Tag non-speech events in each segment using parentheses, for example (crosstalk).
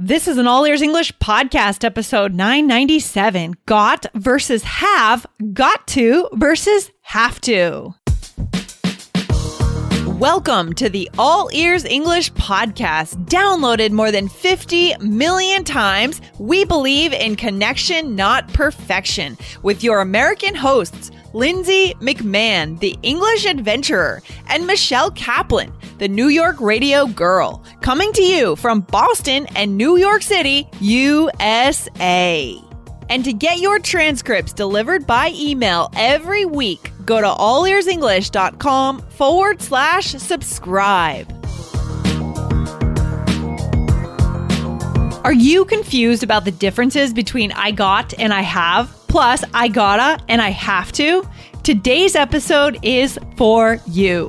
This is an All Ears English podcast, episode 997 Got versus Have, Got to versus Have to. Welcome to the All Ears English podcast, downloaded more than 50 million times. We believe in connection, not perfection, with your American hosts, Lindsay McMahon, the English adventurer, and Michelle Kaplan, the New York radio girl, coming to you from Boston and New York City, USA. And to get your transcripts delivered by email every week, go to allearsenglish.com forward slash subscribe. Are you confused about the differences between I got and I have, plus I gotta and I have to? Today's episode is for you.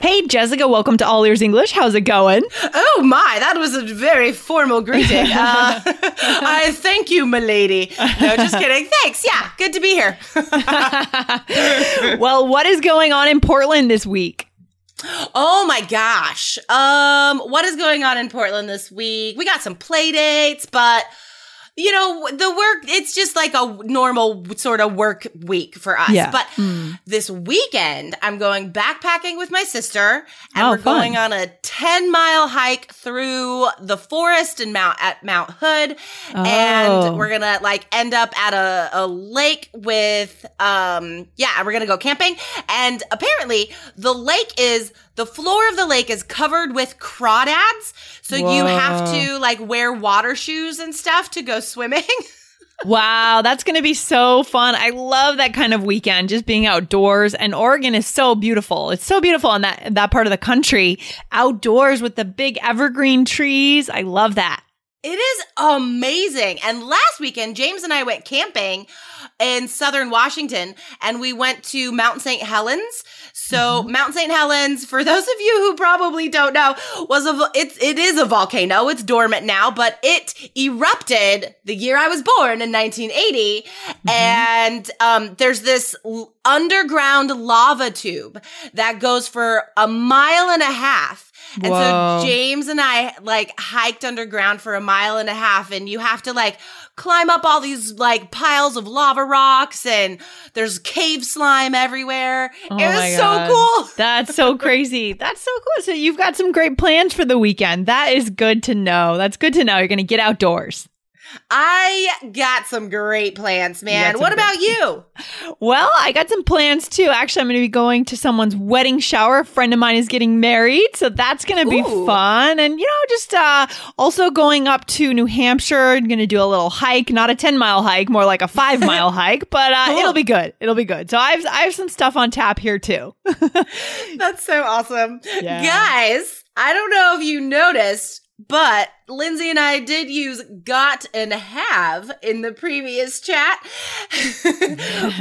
Hey, Jessica, welcome to All Ears English. How's it going? Oh my, that was a very formal greeting. (laughs) Uh, I thank you, milady. No, just kidding. Thanks. Yeah, good to be here. (laughs) well, what is going on in Portland this week? Oh my gosh. Um, what is going on in Portland this week? We got some play dates, but you know, the work, it's just like a normal sort of work week for us. Yeah. But Mm. this weekend, I'm going backpacking with my sister and Oh, we're fun. going on a 10 mile hike through the forest and Mount at Mount Hood. Oh. And we're going to like end up at a, a lake with, um, yeah, we're going to go camping. And apparently the lake is, the floor of the lake is covered with crawdads. So you have to like wear water shoes and stuff to go swimming. (laughs) Wow, that's going to be so fun. I love that kind of weekend, just being outdoors. And Oregon is so beautiful. It's so beautiful in that, that part of the country, outdoors with the big evergreen trees. I love that. It is amazing. And last weekend, James and I went camping in southern Washington and we went to Mount St. Helens. So Mount St. Helens, for those of you who probably don't know, was a, it's, it is a volcano. It's dormant now, but it erupted the year I was born in 1980. And, um, there's this underground lava tube that goes for a mile and a half. And Whoa. so James and I like hiked underground for a mile and a half and you have to like climb up all these like piles of lava rocks and there's cave slime everywhere. Oh it was so cool. (laughs) That's so crazy. That's so cool. So you've got some great plans for the weekend. That is good to know. That's good to know. You're going to get outdoors. I got some great plans, man. What about you? Well, I got some plans too. Actually, I'm going to be going to someone's wedding shower. A friend of mine is getting married, so that's going to be Ooh. fun. And you know, just uh also going up to New Hampshire and going to do a little hike, not a 10 mile hike, more like a 5 mile (laughs) hike, but uh Cool. it'll be good. It'll be good. So I have I have some stuff on tap here too. That's so awesome. (laughs) Yeah. Guys, I don't know if you noticed, but Lindsay and I did use got and have in the previous chat (laughs)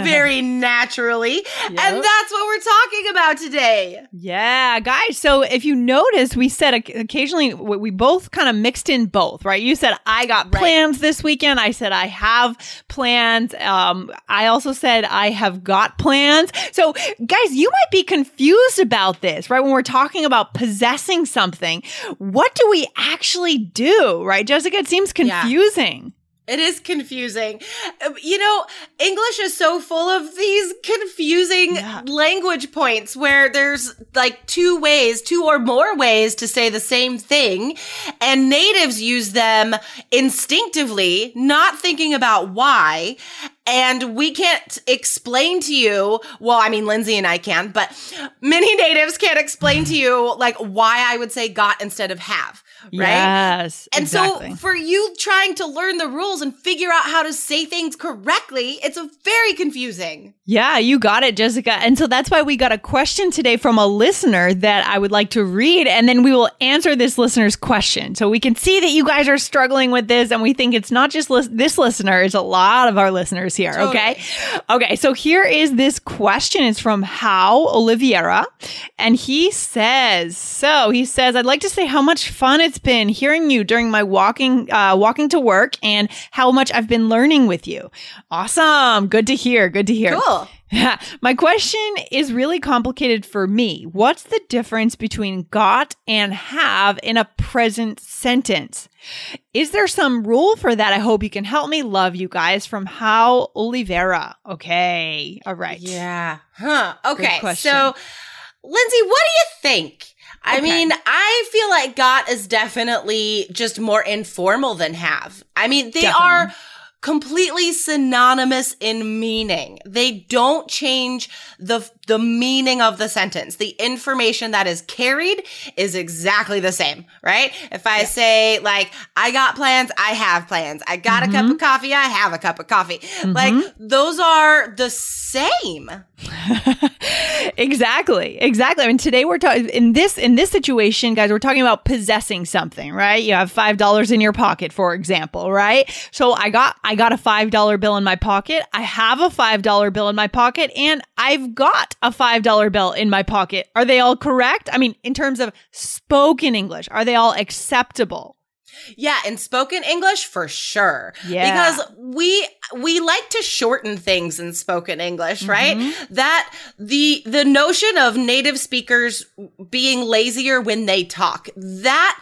very naturally. And that's what we're talking about today. Yeah, guys. So if you notice, we said occasionally we we both kind of mixed in both, right? You said I got Right. plans this weekend. I said I have plans. Um, I also said I have got plans. So guys, you might be confused about this, right? When we're talking about possessing something, what do we actually do, right? Jessica, it seems Yeah. confusing. It is confusing. Uh, You know, English is so full of these confusing Yeah. language points where there's like two ways, two or more ways to say the same thing. And natives use them instinctively, not thinking about why. And we can't explain to you, well, I mean, Lindsay and I can, but many natives can't explain to you like why I would say got instead of have. right? Yes. And exactly. so for you trying to learn the rules and figure out how to say things correctly, it's a very confusing. Yeah, you got it, Jessica. And so that's why we got a question today from a listener that I would like to read, and then we will answer this listener's question. So we can see that you guys are struggling with this, and we think it's not just lis- this listener, it's a lot of our listeners here. Okay. Okay. So here is this question. It's from How Oliveira, and he says, so he says, I'd like to say how much fun it's been hearing you during my walking, uh, walking to work and how much I've been learning with you. Awesome. Good to hear. Good to hear. Cool. (laughs) My question is really complicated for me. What's the difference between got and have in a present sentence? Is there some rule for that? I hope you can help me. Love you guys from How Oliveira. Okay. All right. Yeah. Huh. Okay. So, Lindsay, what do you think? I Okay. mean, I feel like got is definitely just more informal than have. I mean, they Definitely. are completely synonymous in meaning. They don't change the the meaning of the sentence. The information that is carried is exactly the same, right? If I say like I got plans, I have plans. I got a cup of mm-hmm. coffee, I have a cup of coffee. Like mm-hmm. those are the same. (laughs) exactly exactly i mean today we're talking in this in this situation guys we're talking about possessing something right you have five dollars in your pocket for example right so i got i got a five dollar bill in my pocket i have a five dollar bill in my pocket and i've got a five dollar bill in my pocket are they all correct i mean in terms of spoken english are they all acceptable Yeah, in spoken English for sure. Yeah. Because we we like to shorten things in spoken English, right? Mm-hmm. That the the notion of native speakers being lazier when they talk. That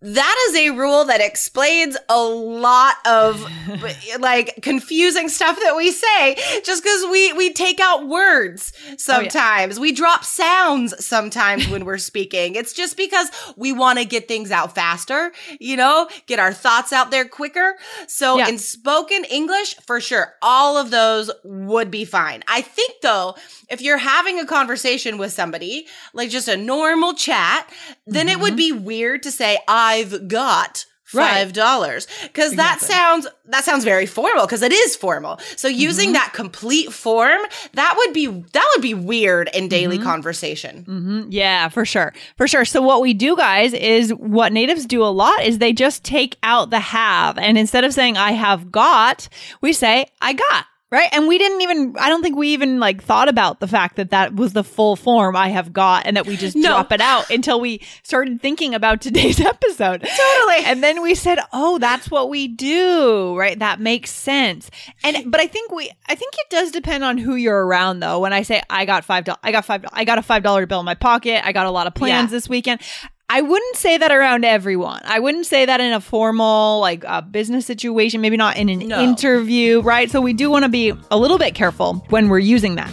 that is a rule that explains a lot of (laughs) like confusing stuff that we say just because we we take out words oh, sometimes. We drop sounds sometimes when we're speaking. It's just because we want to get things out faster you know get our thoughts out there quicker. So Yeah. in spoken english for sure all of those would be fine. I think though if you're having a conversation with somebody like just a normal chat then it would mm-hmm. be weird to say ah, i've got five dollars because that Exactly. sounds that sounds very formal because it is formal so using that complete form that would be that would be weird in daily conversation Mhm. Yeah, for sure. For sure. So what we do guys is what natives do a lot is they just take out the have and instead of saying I have got, we say I got. Right. And we didn't even, I don't think we even like thought about the fact that that was the full form I have got and that we just (laughs) No. drop it out until we started thinking about today's (laughs) episode. Totally. And then we said, oh, that's what we do. Right. That makes sense. And, but I think we, I think it does depend on who you're around though. When I say I got five, dollars, I got five, I got a $5 bill in my pocket. I got a lot of plans Yeah. this weekend. I wouldn't say that around everyone. I wouldn't say that in a formal, like uh, business situation, maybe not in an No. interview, right? So we do want to be a little bit careful when we're using that.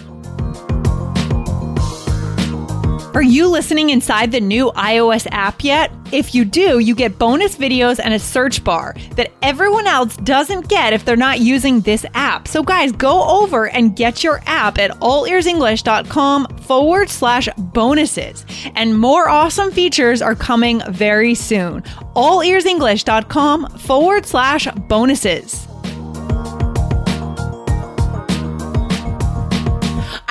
Are you listening inside the new iOS app yet? If you do, you get bonus videos and a search bar that everyone else doesn't get if they're not using this app. So, guys, go over and get your app at allearsenglish.com forward slash bonuses. And more awesome features are coming very soon. Allearsenglish.com forward slash bonuses.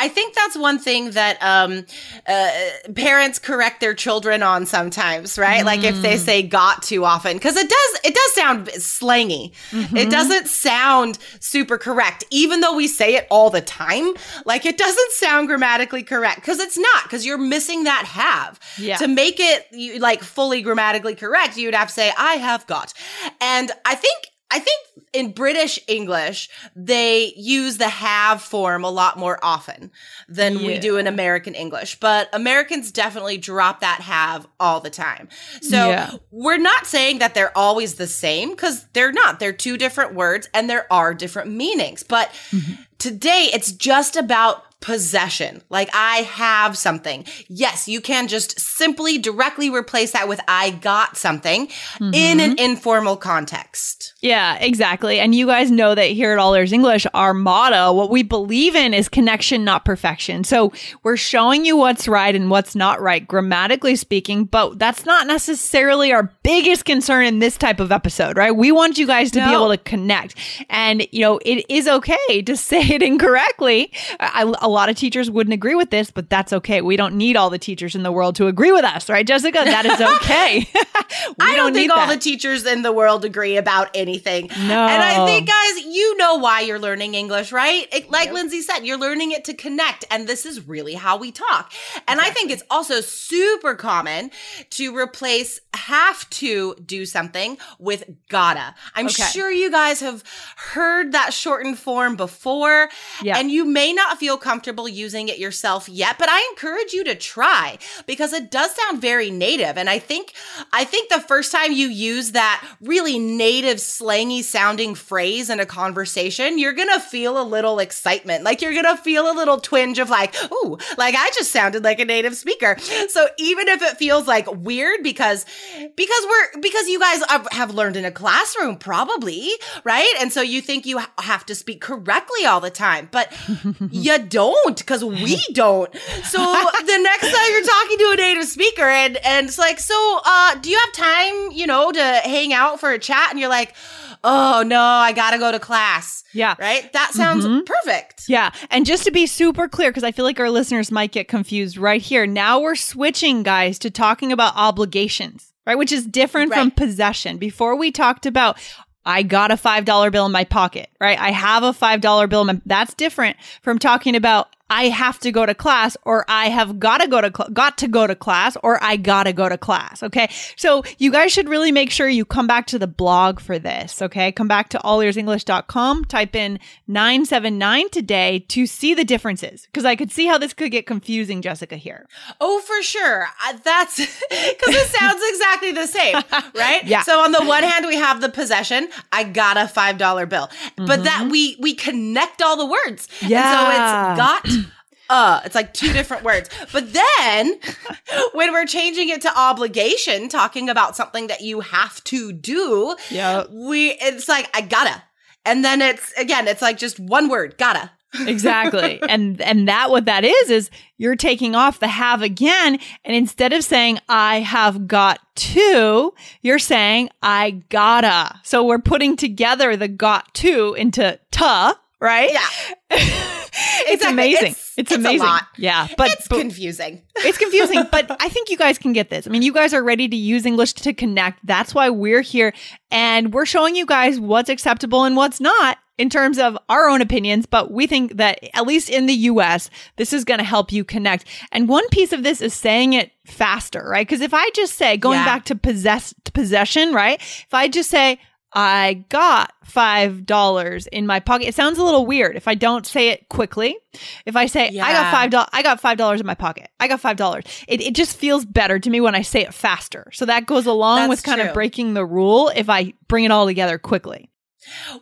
I think that's one thing that um, uh, parents correct their children on sometimes, right? Like if they say "got" too often, because it does it does sound slangy. It doesn't sound super correct, even though we say it all the time. Like it doesn't sound grammatically correct because it's not. Because you're missing that have. Yeah. To make it like fully grammatically correct, you'd have to say "I have got," and I think. I think in British English, they use the have form a lot more often than we do in American English. But Americans definitely drop that have all the time. So Yeah. we're not saying that they're always the same because they're not. They're two different words and there are different meanings. But Mm-hmm. today it's just about possession. Like I have something. Yes, you can just simply directly replace that with I got something mm-hmm. in an informal context. Yeah, exactly. And you guys know that here at All Ears English, our motto, what we believe in is connection, not perfection. So we're showing you what's right and what's not right, grammatically speaking, but that's not necessarily our biggest concern in this type of episode, right? We want you guys to no. be able to connect. And, you know, it is okay to (laughs) say it incorrectly. I, lot of teachers wouldn't agree with this, but that's okay. We don't need all the teachers in the world to agree with us, right, Jessica? That is (laughs) okay. (laughs) I don't, don't think all that. the teachers in the world agree about anything. No. And I think, guys, you know why you're learning English, right? It, like yep. Lindsay said, you're learning it to connect. And this is really how we talk. And exactly. I think it's also super common to replace have to do something with gotta. I'm okay. sure you guys have heard that shortened form before. Yeah. And you may not feel comfortable using it yourself yet, but I encourage you to try because it does sound very native. And I think, I think the first time you use that really native, slangy sounding phrase in a conversation, you're going to feel a little excitement. Like you're going to feel a little twinge of like, ooh, like I just sounded like a native speaker. So even if it feels like weird because, because we're, because you guys have learned in a classroom, probably, right? And so you think you have to speak correctly all the time, but (laughs) you don't because we (laughs) don't. So the next time you're talking to a native speaker and, and it's like, so, uh, do you have time, you know, to hang out for a chat? And you're like, oh no, I gotta go to class. Yeah. Right? That sounds mm-hmm. perfect. Yeah. And just to be super clear, because I feel like our listeners might get confused right here. Now we're switching, guys, to talking about obligations, right? Which is different right. from possession. Before we talked about I got a $5 bill in my pocket, right? I have a $5 bill. My, that's different from talking about I have to go to class or I have got to go to cl- got to go to class or I got to go to class. Okay. So you guys should really make sure you come back to the blog for this. Okay. Come back to allearsenglish.com, type in 979 today to see the differences because I could see how this could get confusing, Jessica, here. Oh, for sure. Uh, that's (laughs) because it sounds (laughs) exactly the same, right? yeah. So on the one hand, we have the possession. I got a $5 bill, mm-hmm. but that mm-hmm. we, we connect all the words. Yeah. And so it's got uh it's like two different words. But then (laughs) when we're changing it to obligation talking about something that you have to do yeah we it's like i gotta. And then it's again it's like just one word gotta. (laughs) Exactly. And and that what that is is you're taking off the have again. And instead of saying i have got to you're saying i gotta. So we're putting together the got to into ta right yeah (laughs) it's exactly. amazing. It's, it's, it's amazing. Yeah, but it's but, confusing. it's confusing, (laughs) but I think you guys can get this. I mean, you guys are ready to use English to connect. That's why we're here and we're showing you guys what's acceptable and what's not in terms of our own opinions, but we think that at least in the US, this is going to help you connect. And one piece of this is saying it faster, right? Because if I just say, going yeah. back to possess to possession, right? If I just say, I got $5 in my pocket. It sounds a little weird if I don't say it quickly. If I say, yeah. I got $5, I got $5 in my pocket. I got $5. It, it just feels better to me when I say it faster. So that goes along That's with kind true. of breaking the rule if I bring it all together quickly.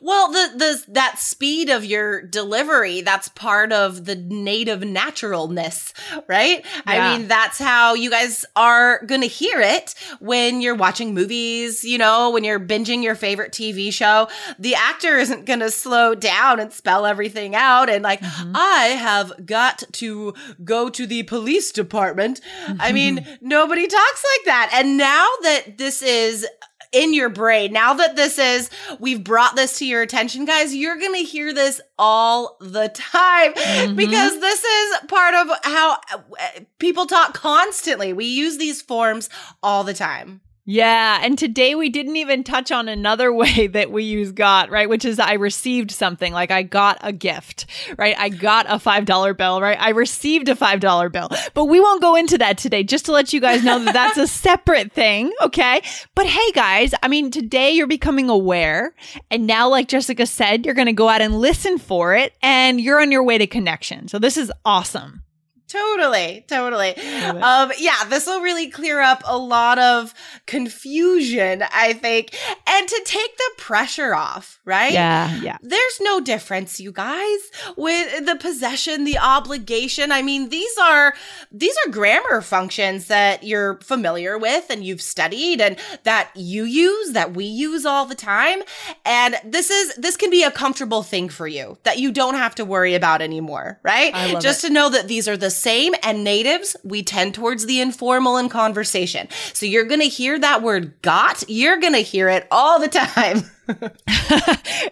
Well, the the that speed of your delivery, that's part of the native naturalness, right? Yeah. I mean, that's how you guys are going to hear it when you're watching movies, you know, when you're binging your favorite TV show. The actor isn't going to slow down and spell everything out and like, mm-hmm. I have got to go to the police department. Mm-hmm. I mean, (laughs) nobody talks like that. And now that this is in your brain. Now that this is, we've brought this to your attention, guys, you're going to hear this all the time mm-hmm. because this is part of how uh, people talk constantly. We use these forms all the time. Yeah. And today we didn't even touch on another (laughs) way that we use got, right? Which is I received something like I got a gift, right? I got a $5 bill, right? I received a $5 bill, but we won't go into that today just to let you guys know that that's a (laughs) separate thing. Okay. But hey, guys, I mean, today you're becoming aware. And now, like Jessica said, you're going to go out and listen for it and you're on your way to connection. So this is awesome. Totally, totally. Um, yeah, this will really clear up a lot of confusion, I think, and to take the pressure off, right? Yeah, yeah. There's no difference, you guys, with the possession, the obligation. I mean, these are these are grammar functions that you're familiar with and you've studied and that you use, that we use all the time. And this is this can be a comfortable thing for you that you don't have to worry about anymore, right? Just it. to know that these are the same and natives, we tend towards the informal in conversation. So you're going to hear that word got, you're going to hear it all the (laughs) time. (laughs)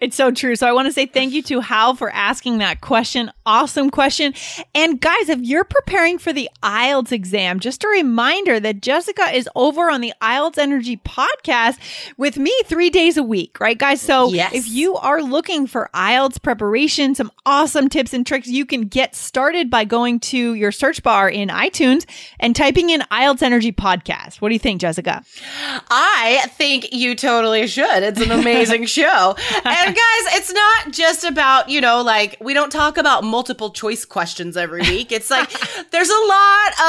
it's so true. So I want to say thank you to Hal for asking that question. Awesome question. And guys, if you're preparing for the IELTS exam, just a reminder that Jessica is over on the IELTS Energy podcast with me three days a week, right, guys? So Yes. if you are looking for IELTS preparation, some awesome tips and tricks, you can get started by going to your search bar in iTunes and typing in IELTS Energy podcast. What do you think, Jessica? I think you totally should. It's an amazing (laughs) (laughs) show. And guys, it's not just about, you know, like we don't talk about multiple choice questions every week. It's like (laughs) there's a lot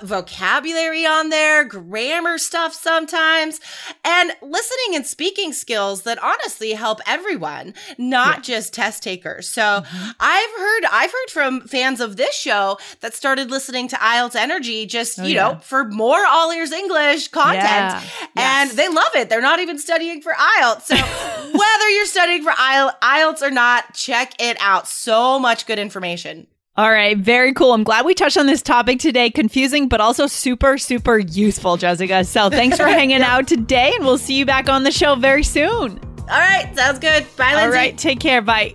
of vocabulary on there, grammar stuff sometimes, and listening and speaking skills that honestly help everyone, not just test takers. So Mm-hmm. I've heard I've heard from fans of this show that started listening to IELTS Energy just, you Oh, yeah. know, for more all ears English content. Yeah. And Yes. they love it. They're not even studying for IELTS. So whether you're studying for IELTS or not, check it out. So much good information. All right, very cool. I'm glad we touched on this topic today. Confusing, but also super, super useful, Jessica. So thanks for (laughs) hanging out today, and we'll see you back on the show very soon. All right, sounds good. Bye, Lindsay. All right, take care. Bye.